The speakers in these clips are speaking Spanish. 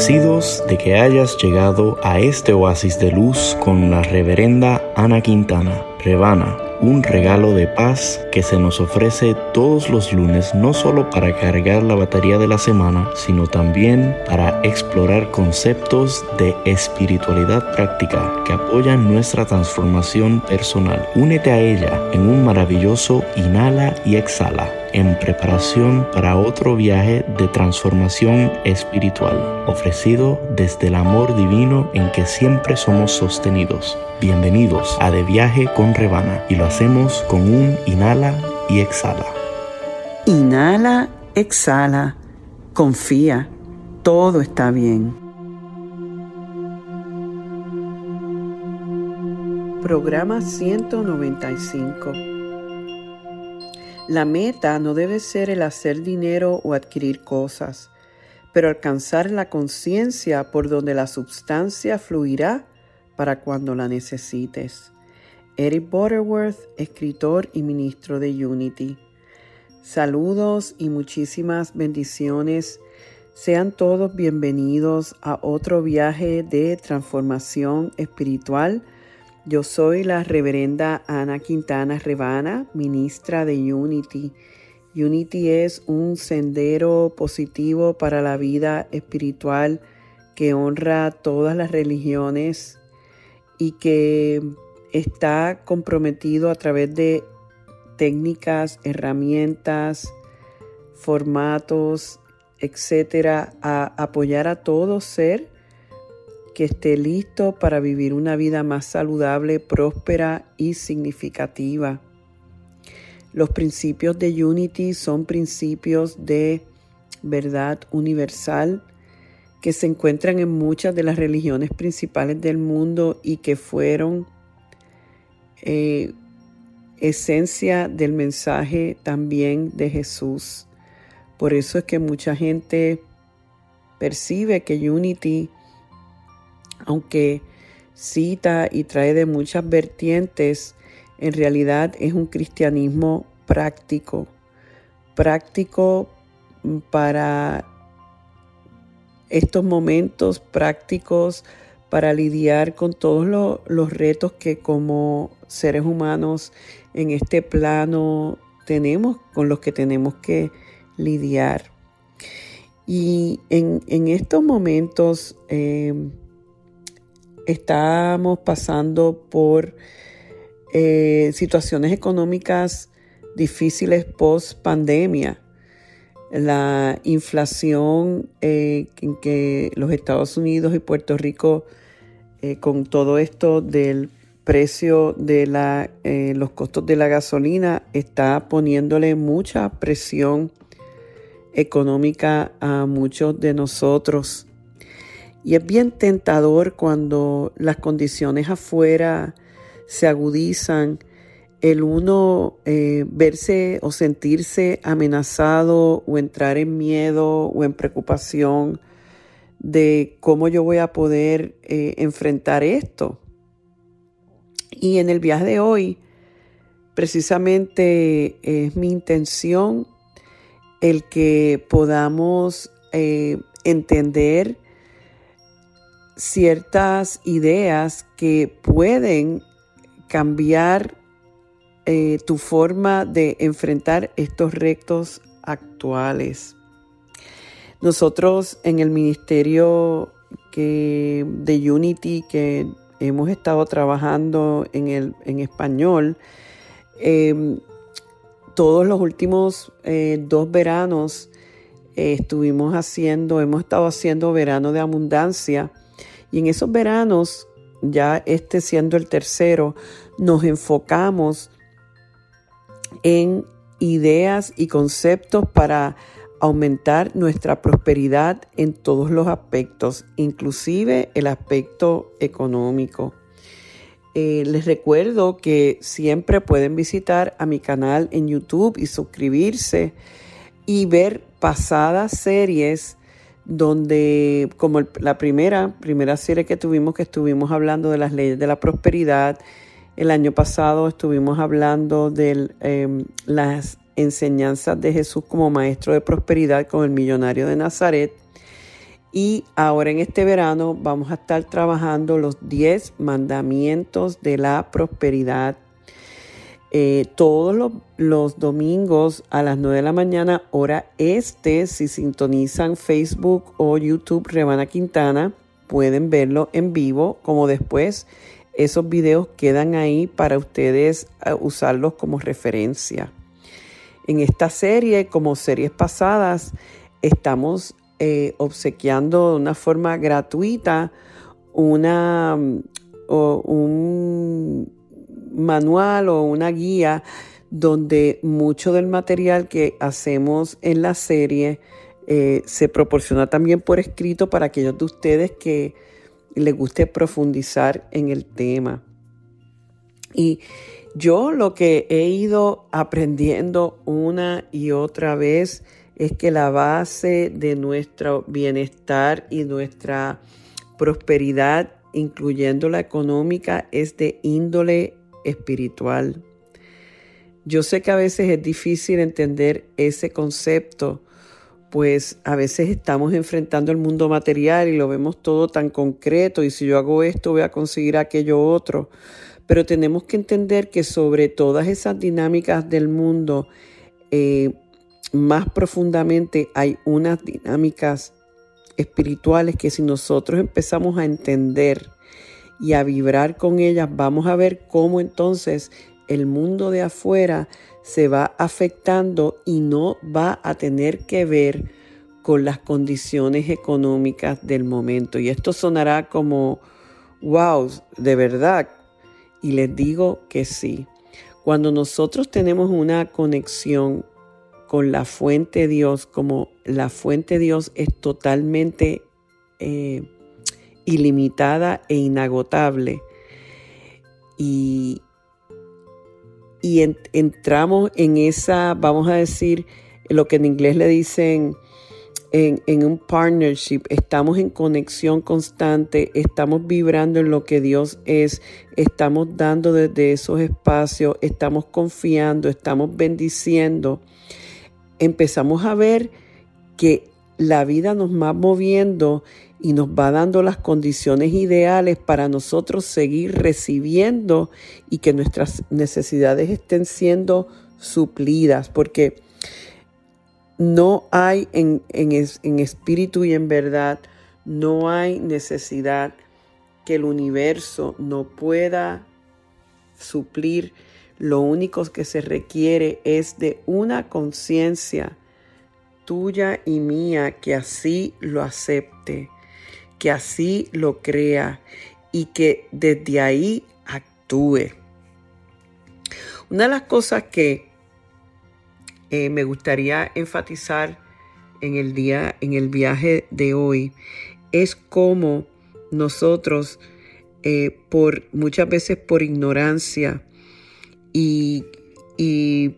Agradecidos de que hayas llegado a este oasis de luz con la reverenda Ana Quintana, Rebana, un regalo de paz que se nos ofrece todos los lunes no solo para cargar la batería de la semana, sino también para explorar conceptos de espiritualidad práctica que apoyan nuestra transformación personal. Únete a ella en un maravilloso inhala y exhala en preparación para otro viaje de transformación espiritual, ofrecido desde el amor divino en que siempre somos sostenidos. Bienvenidos a De Viaje con Rebana y lo hacemos con un inhala y exhala. Inhala, exhala, confía, todo está bien. Programa 195 la meta no debe ser el hacer dinero o adquirir cosas, pero alcanzar la conciencia por donde la sustancia fluirá para cuando la necesites. Eric Butterworth, escritor y ministro de Unity. Saludos y muchísimas bendiciones. Sean todos bienvenidos a otro viaje de transformación espiritual yo soy la reverenda Ana Quintana Rebana, ministra de Unity. Unity es un sendero positivo para la vida espiritual que honra todas las religiones y que está comprometido a través de técnicas, herramientas, formatos, etcétera, a apoyar a todo ser que esté listo para vivir una vida más saludable, próspera y significativa. Los principios de Unity son principios de verdad universal que se encuentran en muchas de las religiones principales del mundo y que fueron eh, esencia del mensaje también de Jesús. Por eso es que mucha gente percibe que Unity aunque cita y trae de muchas vertientes, en realidad es un cristianismo práctico, práctico para estos momentos prácticos para lidiar con todos los retos que como seres humanos en este plano tenemos, con los que tenemos que lidiar. Y en, estos momentos eh, estamos pasando por eh, situaciones económicas difíciles post pandemia. La inflación eh, en que los Estados Unidos y Puerto Rico, eh, con todo esto del precio de la, los costos de la gasolina, está poniéndole mucha presión económica a muchos de nosotros. Y es bien tentador cuando las condiciones afuera se agudizan, el uno eh, verse o sentirse amenazado o entrar en miedo o en preocupación de cómo yo voy a poder eh, enfrentar esto. Y en el viaje de hoy, precisamente es mi intención el que podamos eh, entender ciertas ideas que pueden cambiar eh, tu forma de enfrentar estos retos actuales. Nosotros en el ministerio de Unity que hemos estado trabajando en, el, en español, em, todos los últimos eh, dos veranos eh, estuvimos haciendo, hemos estado haciendo verano de abundancia y en esos veranos, ya este siendo el tercero, nos enfocamos en ideas y conceptos para aumentar nuestra prosperidad en todos los aspectos, inclusive el aspecto económico. Eh, les recuerdo que siempre pueden visitar a mi canal en YouTube y suscribirse y ver pasadas series donde como la primera, primera serie que tuvimos, que estuvimos hablando de las leyes de la prosperidad, el año pasado estuvimos hablando de em, las enseñanzas de Jesús como maestro de prosperidad con el millonario de Nazaret. Y ahora en este verano vamos a estar trabajando los 10 mandamientos de la prosperidad. Eh, todos los, domingos a las 9 de la mañana, hora este, si sintonizan Facebook o YouTube Rebana Quintana, pueden verlo en vivo, como después esos videos quedan ahí para ustedes eh, usarlos como referencia. En esta serie, como series pasadas, estamos eh, obsequiando de una forma gratuita una, un manual o una guía donde mucho del material que hacemos en la serie eh, se proporciona también por escrito para aquellos de ustedes que les guste profundizar en el tema. Y yo lo que he ido aprendiendo una y otra vez es que la base de nuestro bienestar y nuestra prosperidad, incluyendo la económica, es de índole espiritual. Yo sé que a veces es difícil entender ese concepto, pues a veces estamos enfrentando el mundo material y lo vemos todo tan concreto y si yo hago esto voy a conseguir aquello otro. Pero tenemos que entender que sobre todas esas dinámicas del mundo, eh, más profundamente hay unas dinámicas espirituales que si nosotros empezamos a entender y a vibrar con ellas, vamos a ver cómo entonces el mundo de afuera se va afectando y no va a tener que ver con las condiciones económicas del momento. Y esto sonará como, wow, de verdad. Y les digo que sí. Cuando nosotros tenemos una conexión con la fuente Dios, como la fuente Dios es totalmente eh, ilimitada e inagotable. Y, y entramos en esa, vamos a decir, lo que en inglés le dicen en, en, un partnership, estamos en conexión constante, estamos vibrando en lo que Dios es, estamos dando desde esos espacios, estamos confiando, estamos bendiciendo empezamos a ver que la vida nos va moviendo y nos va dando las condiciones ideales para nosotros seguir recibiendo y que nuestras necesidades estén siendo suplidas, porque no hay en, en, espíritu y en verdad, no hay necesidad que el universo no pueda suplir. Lo único que se requiere es de una conciencia tuya y mía que así lo acepte, que así lo crea y que desde ahí actúe. Una de las cosas que eh, me gustaría enfatizar en el día, en el viaje de hoy, es cómo nosotros, eh, por muchas veces por ignorancia, y,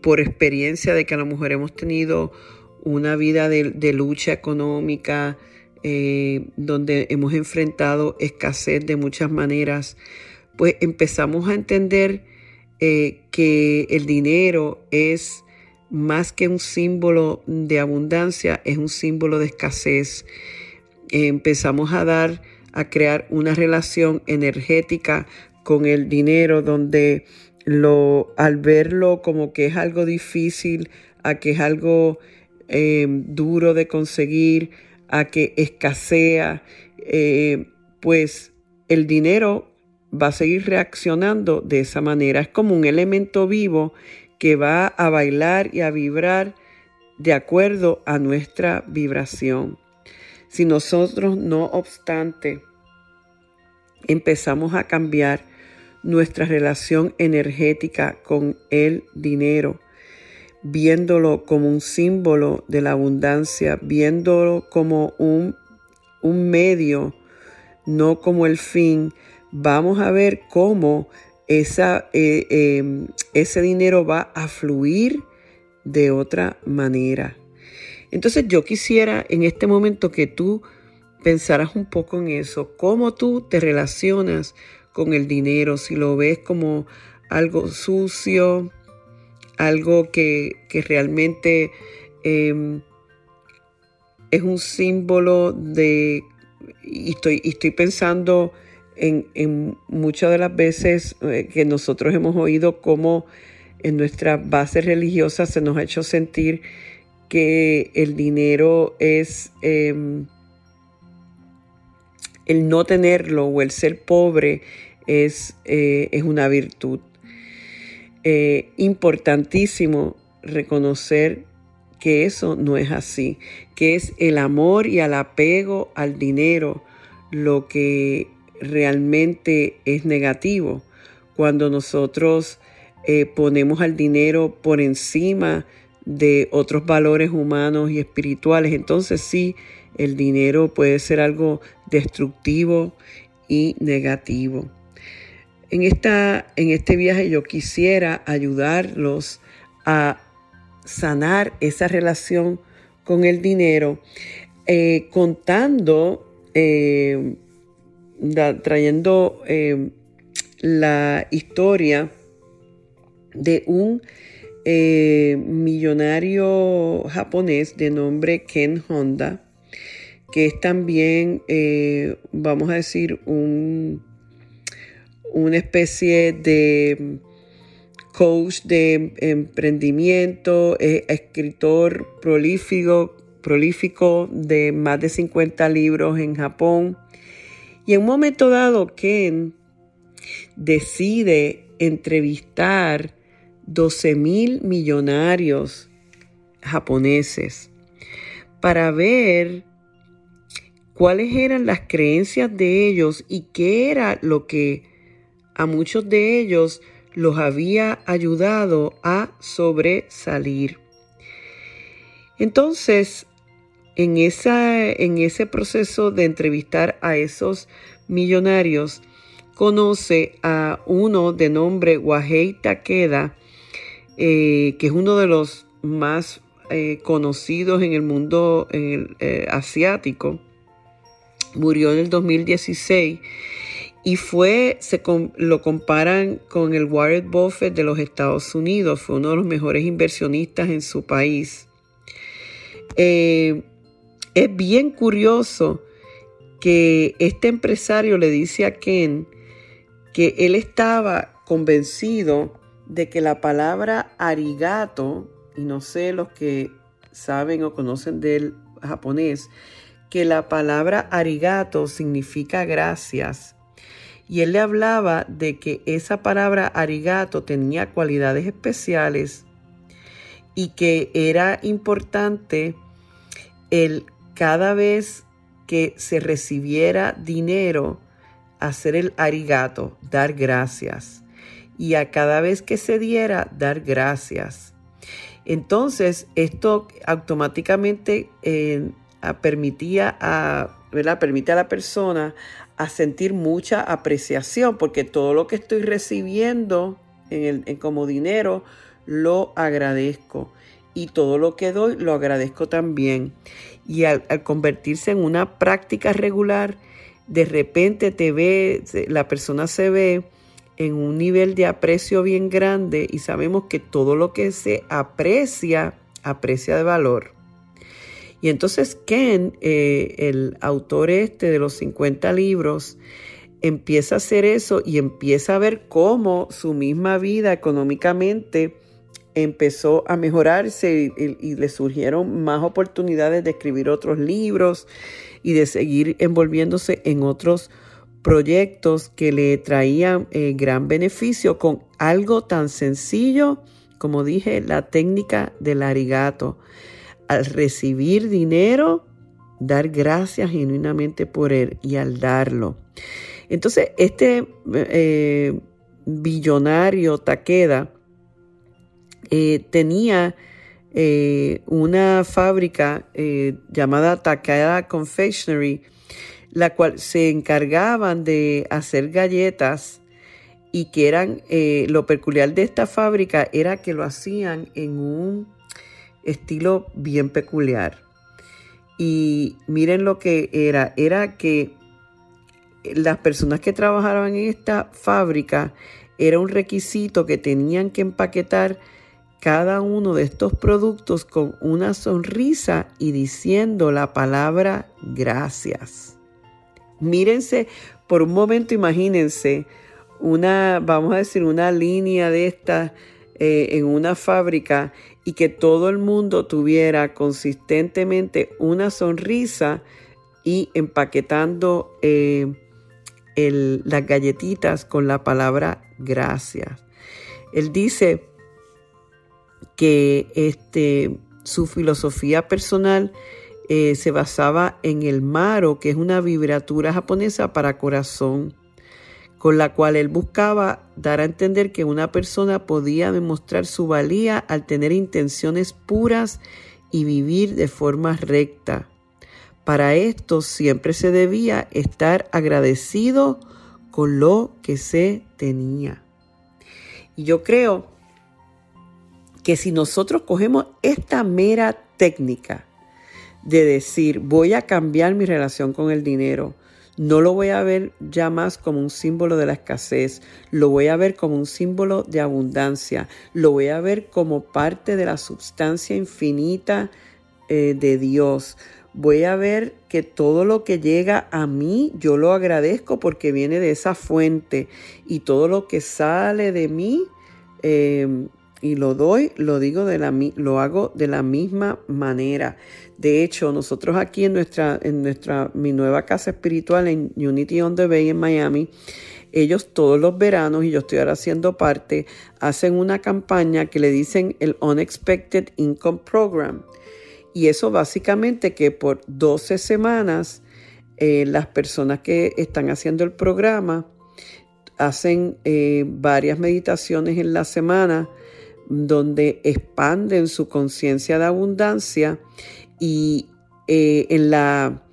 por experiencia de que a lo mejor hemos tenido una vida de, lucha económica, eh, donde hemos enfrentado escasez de muchas maneras, pues empezamos a entender eh, que el dinero es más que un símbolo de abundancia, es un símbolo de escasez. empezamos a dar, a crear una relación energética con el dinero donde lo, al verlo como que es algo difícil, a que es algo eh, duro de conseguir, a que escasea, eh, pues el dinero va a seguir reaccionando de esa manera. Es como un elemento vivo que va a bailar y a vibrar de acuerdo a nuestra vibración. Si nosotros, no obstante, empezamos a cambiar nuestra relación energética con el dinero, viéndolo como un símbolo de la abundancia, viéndolo como un, un medio, no como el fin, vamos a ver cómo esa, eh, em, ese dinero va a fluir de otra manera. Entonces yo quisiera en este momento que tú pensaras un poco en eso, cómo tú te relacionas con el dinero, si lo ves como algo sucio, algo que, realmente em, es un símbolo de, y estoy, estoy pensando en, muchas de las veces eh, que nosotros hemos oído cómo en nuestra base religiosa se nos ha hecho sentir que el dinero es em, el no tenerlo o el ser pobre es, eh, es una virtud. Eh, importantísimo reconocer que eso no es así, que es el amor y el apego al dinero lo que realmente es negativo. Cuando nosotros eh, ponemos al dinero por encima de otros valores humanos y espirituales, entonces sí, el dinero puede ser algo destructivo y negativo. En, esta, en este viaje yo quisiera ayudarlos a sanar esa relación con el dinero, eh, contando, eh, trayendo eh, la historia de un millonario japonés de nombre Ken Honda, que es también, vamos a decir, un, una especie de coach de emprendimiento, escritor prolífico, prolífico de más de 50 libros en Japón. Y en un momento dado, Ken decide entrevistar 12 mil millonarios japoneses para ver cuáles eran las creencias de ellos y qué era lo que a muchos de ellos los había ayudado a sobresalir. Entonces, en, esa, en ese proceso de entrevistar a esos millonarios, conoce a uno de nombre Wahei Takeda, eh, que es uno de los más eh, conocidos en el mundo eh, asiático. Murió en el 2016 y fue, se lo comparan con el Warren Buffett de los Estados Unidos, fue uno de los mejores inversionistas en su país. Eh, es bien curioso que este empresario le dice a Ken que él estaba convencido de que la palabra arigato, y no sé los que saben o conocen del japonés, que la palabra arigato significa gracias y él le hablaba de que esa palabra arigato tenía cualidades especiales y que era importante el cada vez que se recibiera dinero hacer el arigato, dar gracias. Y a cada vez que se diera, dar gracias. Entonces, esto automáticamente eh, permitía a, ¿verdad? Permite a la persona a sentir mucha apreciación, porque todo lo que estoy recibiendo en el, como dinero lo agradezco y todo lo que doy lo agradezco también. Y al, convertirse en una práctica regular, de repente te ve, la persona se ve en un nivel de aprecio bien grande y sabemos que todo lo que se aprecia, aprecia de valor. Y entonces Ken, eh, el autor este de los 50 libros, empieza a hacer eso y empieza a ver cómo su misma vida económicamente empezó a mejorarse y, le surgieron más oportunidades de escribir otros libros y de seguir envolviéndose en otros proyectos que le traían eh, gran beneficio con algo tan sencillo como dije, la técnica del arigato al recibir dinero, dar gracias genuinamente por él y al darlo. Entonces, este eh, billonario Takeda eh, tenía eh, una fábrica llamada Takeda Confectionery, la cual se encargaban de hacer galletas y que eran, lo peculiar de esta fábrica era que lo hacían en un estilo bien peculiar. Y miren lo que era, era que las personas que trabajaban en esta fábrica era un requisito que tenían que empaquetar cada uno de estos productos con una sonrisa y diciendo la palabra gracias. Mírense, por un momento imagínense una, vamos a decir, una línea de estas eh, en una fábrica y que todo el mundo tuviera consistentemente una sonrisa y empaquetando eh, las galletitas con la palabra gracias. Él dice que este, su filosofía personal eh, se basaba en el maro, que es una vibratura japonesa para corazón, con la cual él buscaba dar a entender que una persona podía demostrar su valía al tener intenciones puras y vivir de forma recta. Para esto siempre se debía estar agradecido con lo que se tenía. Y yo creo que si nosotros cogemos esta mera técnica de decir voy a cambiar mi relación con el dinero, no lo voy a ver ya más como un símbolo de la escasez, lo voy a ver como un símbolo de abundancia, lo voy a ver como parte de la sustancia infinita eh, de Dios, voy a ver que todo lo que llega a mí, yo lo agradezco porque viene de esa fuente y todo lo que sale de mí em, y lo doy, lo digo de la, lo hago de la misma manera. De hecho, nosotros aquí en nuestra, en nuestra, mi nueva casa espiritual en Unity on the Bay en Miami, ellos todos los veranos, y yo estoy ahora siendo parte, hacen una campaña que le dicen el Unexpected Income Program. Y eso básicamente que por 12 semanas eh, las personas que están haciendo el programa hacen eh, varias meditaciones en la semana donde expanden su conciencia de abundancia y eh, en, la,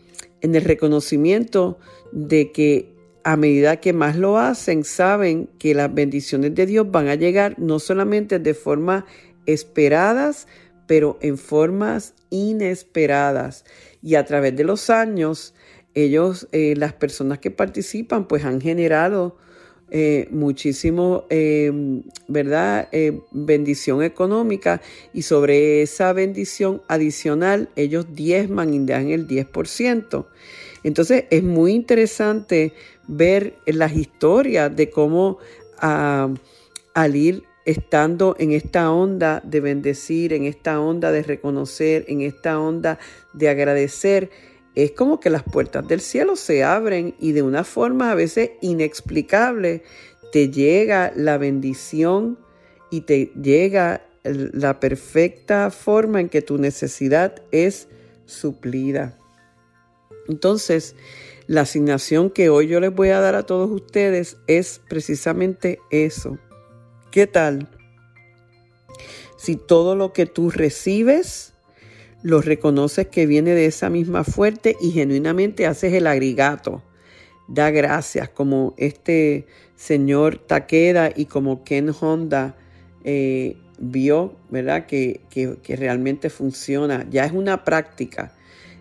en el reconocimiento de que a medida que más lo hacen, saben que las bendiciones de Dios van a llegar no solamente de forma esperadas, pero en formas inesperadas. Y a través de los años, ellos, eh, las personas que participan, pues han generado eh, muchísimo, em, ¿verdad? Eh, bendición económica y sobre esa bendición adicional ellos diezman y dan el 10%. Entonces es muy interesante ver las historias de cómo al ir estando en esta onda de bendecir, en esta onda de reconocer, en esta onda de agradecer, es como que las puertas del cielo se abren y de una forma a veces inexplicable te llega la bendición y te llega la perfecta forma en que tu necesidad es suplida. Entonces, la asignación que hoy yo les voy a dar a todos ustedes es precisamente eso ¿Qué tal? Si todo lo que tú recibes, lo reconoces que viene de esa misma fuerte y genuinamente haces el agregato. Da gracias como este señor Takeda y como Ken Honda eh, vio, ¿verdad? Que, realmente funciona. Ya es una práctica.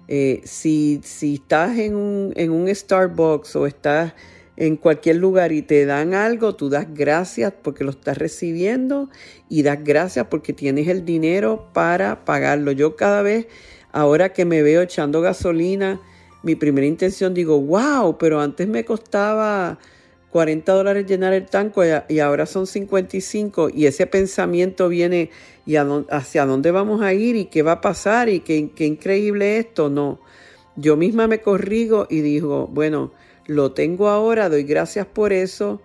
Eh, si, si, estás en un, en un Starbucks o estás en cualquier lugar y te dan algo, tú das gracias porque lo estás recibiendo y das gracias porque tienes el dinero para pagarlo. Yo cada vez, ahora que me veo echando gasolina, mi primera intención digo, wow, pero antes me costaba 40 dólares llenar el tanque y ahora son 55 y ese pensamiento viene y hacia dónde vamos a ir y qué va a pasar y qué, qué increíble esto. No, yo misma me corrigo y digo, bueno, lo tengo ahora, doy gracias por eso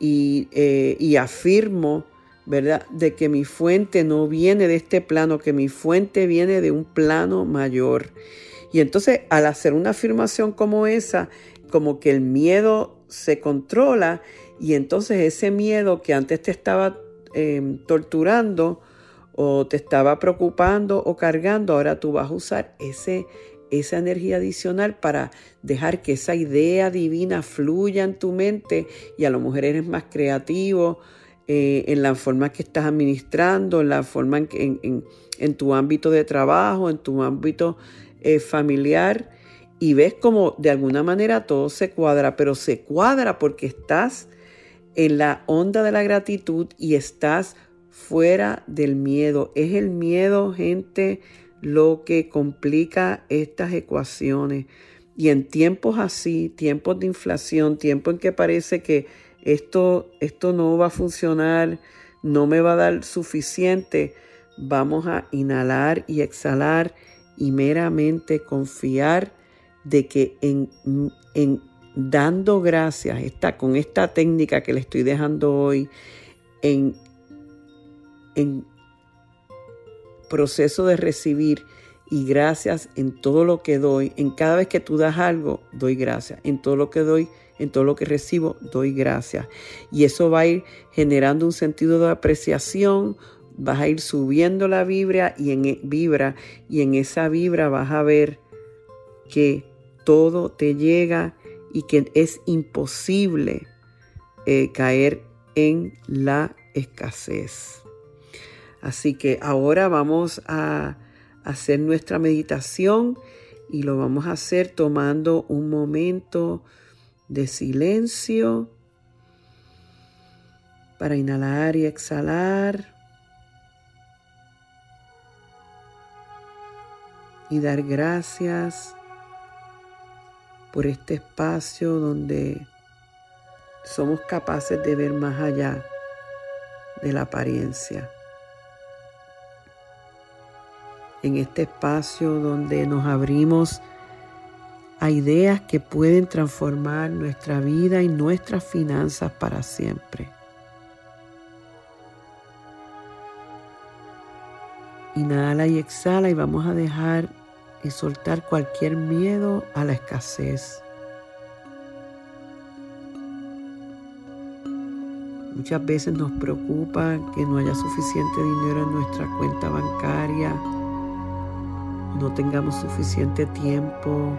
eh, y, afirmo, ¿verdad?, de que mi fuente no viene de este plano, que mi fuente viene de un plano mayor. Y entonces al hacer una afirmación como esa, como que el miedo se controla y entonces ese miedo que antes te estaba em, torturando o te estaba preocupando o cargando, ahora tú vas a usar ese, esa energía adicional para dejar que esa idea divina fluya en tu mente y a lo mejor eres más creativo eh, en la forma que estás administrando, en la forma en, en, tu ámbito de trabajo, en tu ámbito eh, familiar y ves como de alguna manera todo se cuadra, pero se cuadra porque estás en la onda de la gratitud y estás fuera del miedo. Es el miedo, gente, lo que complica estas ecuaciones. Y en tiempos así, tiempos de inflación, tiempos en que parece que esto, esto no va a funcionar, no me va a dar suficiente, vamos a inhalar y exhalar y meramente confiar de que en, en dando gracias, está con esta técnica que le estoy dejando hoy, en, en proceso de recibir y gracias en todo lo que doy. En cada vez que tú das algo, doy gracias. En todo lo que doy, en todo lo que recibo, doy gracias. Y eso va a ir generando un sentido de apreciación, vas a ir subiendo la vibra y en e, vibra y en esa vibra vas a ver que todo te llega y que es imposible eh, caer en la escasez. Así que ahora vamos a hacer nuestra meditación y lo vamos a hacer tomando un momento de silencio para inhalar y exhalar y dar gracias por este espacio donde somos capaces de ver más allá de la apariencia. En este espacio donde nos abrimos a ideas que pueden transformar nuestra vida y nuestras finanzas para siempre. Inhala y exhala y vamos a dejar y soltar cualquier miedo a la escasez. Muchas veces nos preocupa que no haya suficiente dinero en nuestra cuenta bancaria, no tengamos suficiente tiempo,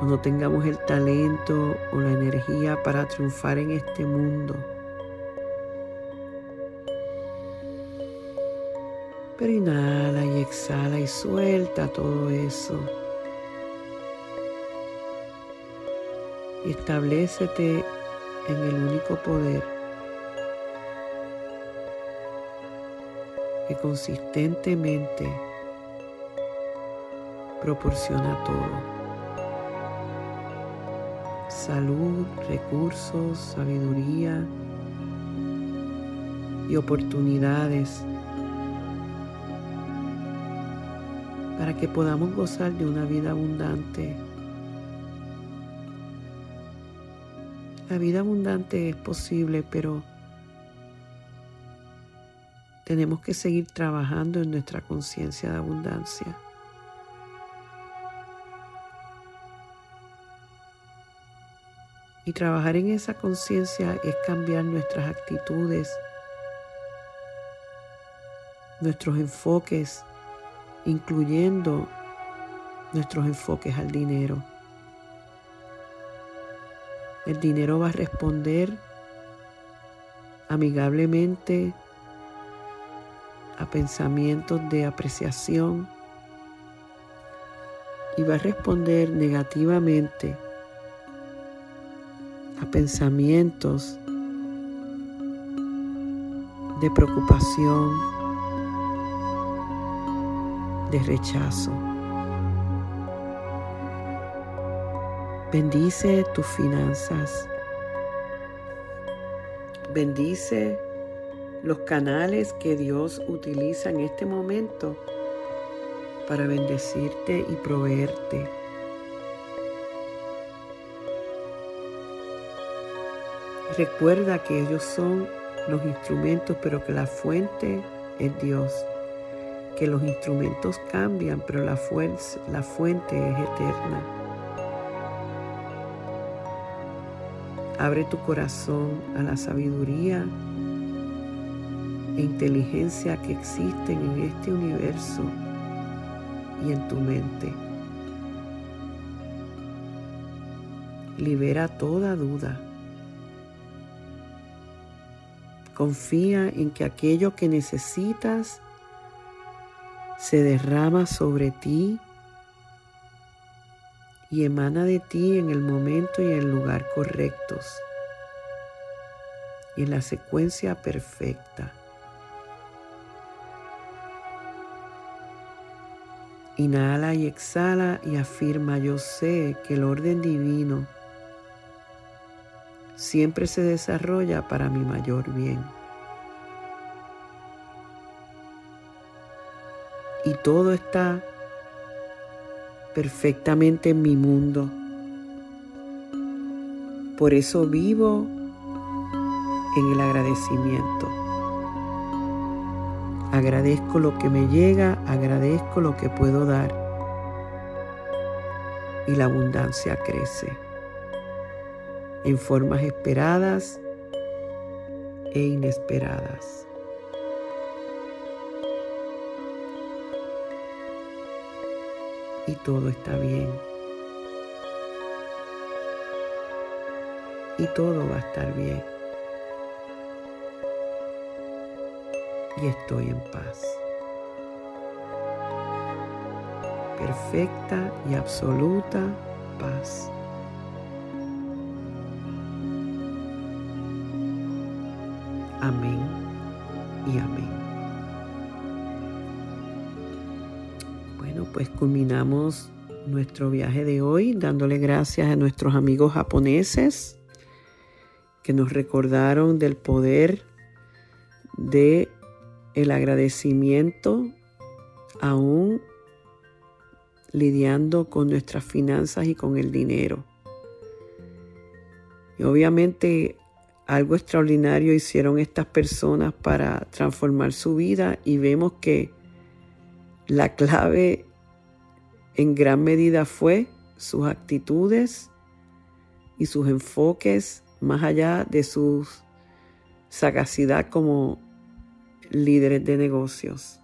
o no tengamos el talento o la energía para triunfar en este mundo. Pero inhala y exhala y suelta todo eso. Y establecete en el único poder que consistentemente proporciona todo. Salud, recursos, sabiduría y oportunidades para que podamos gozar de una vida abundante. La vida abundante es posible, pero tenemos que seguir trabajando en nuestra conciencia de abundancia. Y trabajar en esa conciencia es cambiar nuestras actitudes, nuestros enfoques incluyendo nuestros enfoques al dinero. El dinero va a responder amigablemente a pensamientos de apreciación y va a responder negativamente a pensamientos de preocupación, de rechazo. Bendice tus finanzas. Bendice los canales que Dios utiliza en este momento para bendecirte y proveerte. Recuerda que ellos son los instrumentos, pero que la fuente es Dios que los instrumentos cambian, pero la, la fuente es eterna. Abre tu corazón a la sabiduría e inteligencia que existen en este universo y en tu mente. Libera toda duda. Confía en que aquello que necesitas se derrama sobre ti y emana de ti en el momento y en el lugar correctos y en la secuencia perfecta. Inhala y exhala y afirma yo sé que el orden divino siempre se desarrolla para mi mayor bien. Y todo está perfectamente en mi mundo. Por eso vivo en el agradecimiento. Agradezco lo que me llega, agradezco lo que puedo dar. Y la abundancia crece en formas esperadas e inesperadas. Y todo está bien. Y todo va a estar bien. Y estoy en paz. Perfecta y absoluta paz. Amén y amén. Bueno, pues culminamos nuestro viaje de hoy dándole gracias a nuestros amigos japoneses que nos recordaron del poder de el agradecimiento aún lidiando con nuestras finanzas y con el dinero. Y obviamente algo extraordinario hicieron estas personas para transformar su vida y vemos que la clave en gran medida fue sus actitudes y sus enfoques más allá de su sagacidad como líderes de negocios.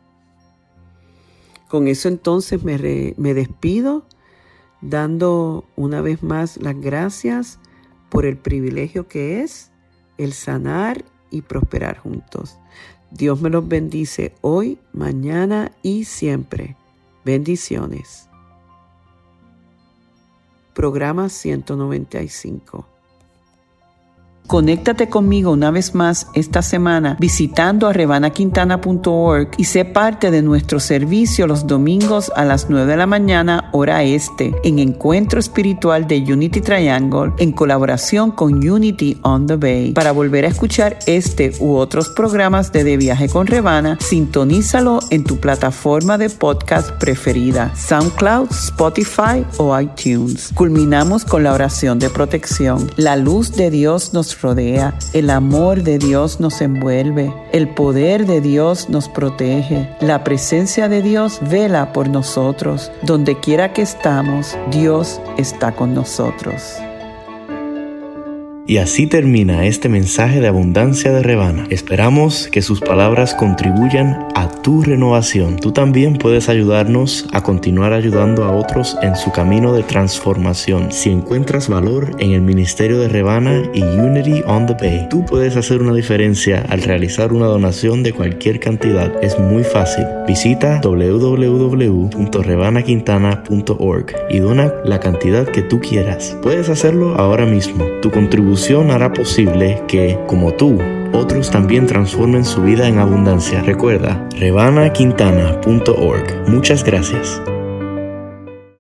Con eso entonces me, me despido dando una vez más las gracias por el privilegio que es el sanar y prosperar juntos. Dios me los bendice hoy, mañana y siempre. Bendiciones. Programa 195. Conéctate conmigo una vez más esta semana visitando a rebanaquintana.org y sé parte de nuestro servicio los domingos a las 9 de la mañana hora este en Encuentro Espiritual de Unity Triangle en colaboración con Unity on the Bay. Para volver a escuchar este u otros programas de De Viaje con Rebana, sintonízalo en tu plataforma de podcast preferida, SoundCloud, Spotify o iTunes. Culminamos con la oración de protección. La luz de Dios nos rodea, el amor de Dios nos envuelve, el poder de Dios nos protege, la presencia de Dios vela por nosotros. Donde quiera que estamos, Dios está con nosotros. Y así termina este mensaje de abundancia de Rebana. Esperamos que sus palabras contribuyan a tu renovación. Tú también puedes ayudarnos a continuar ayudando a otros en su camino de transformación. Si encuentras valor en el ministerio de Rebana y Unity on the Bay, tú puedes hacer una diferencia al realizar una donación de cualquier cantidad. Es muy fácil. Visita www.rebanaquintana.org y dona la cantidad que tú quieras. Puedes hacerlo ahora mismo. Tu contribución hará posible que, como tú, otros también transformen su vida en abundancia. Recuerda, rebanaquintana.org. Muchas gracias.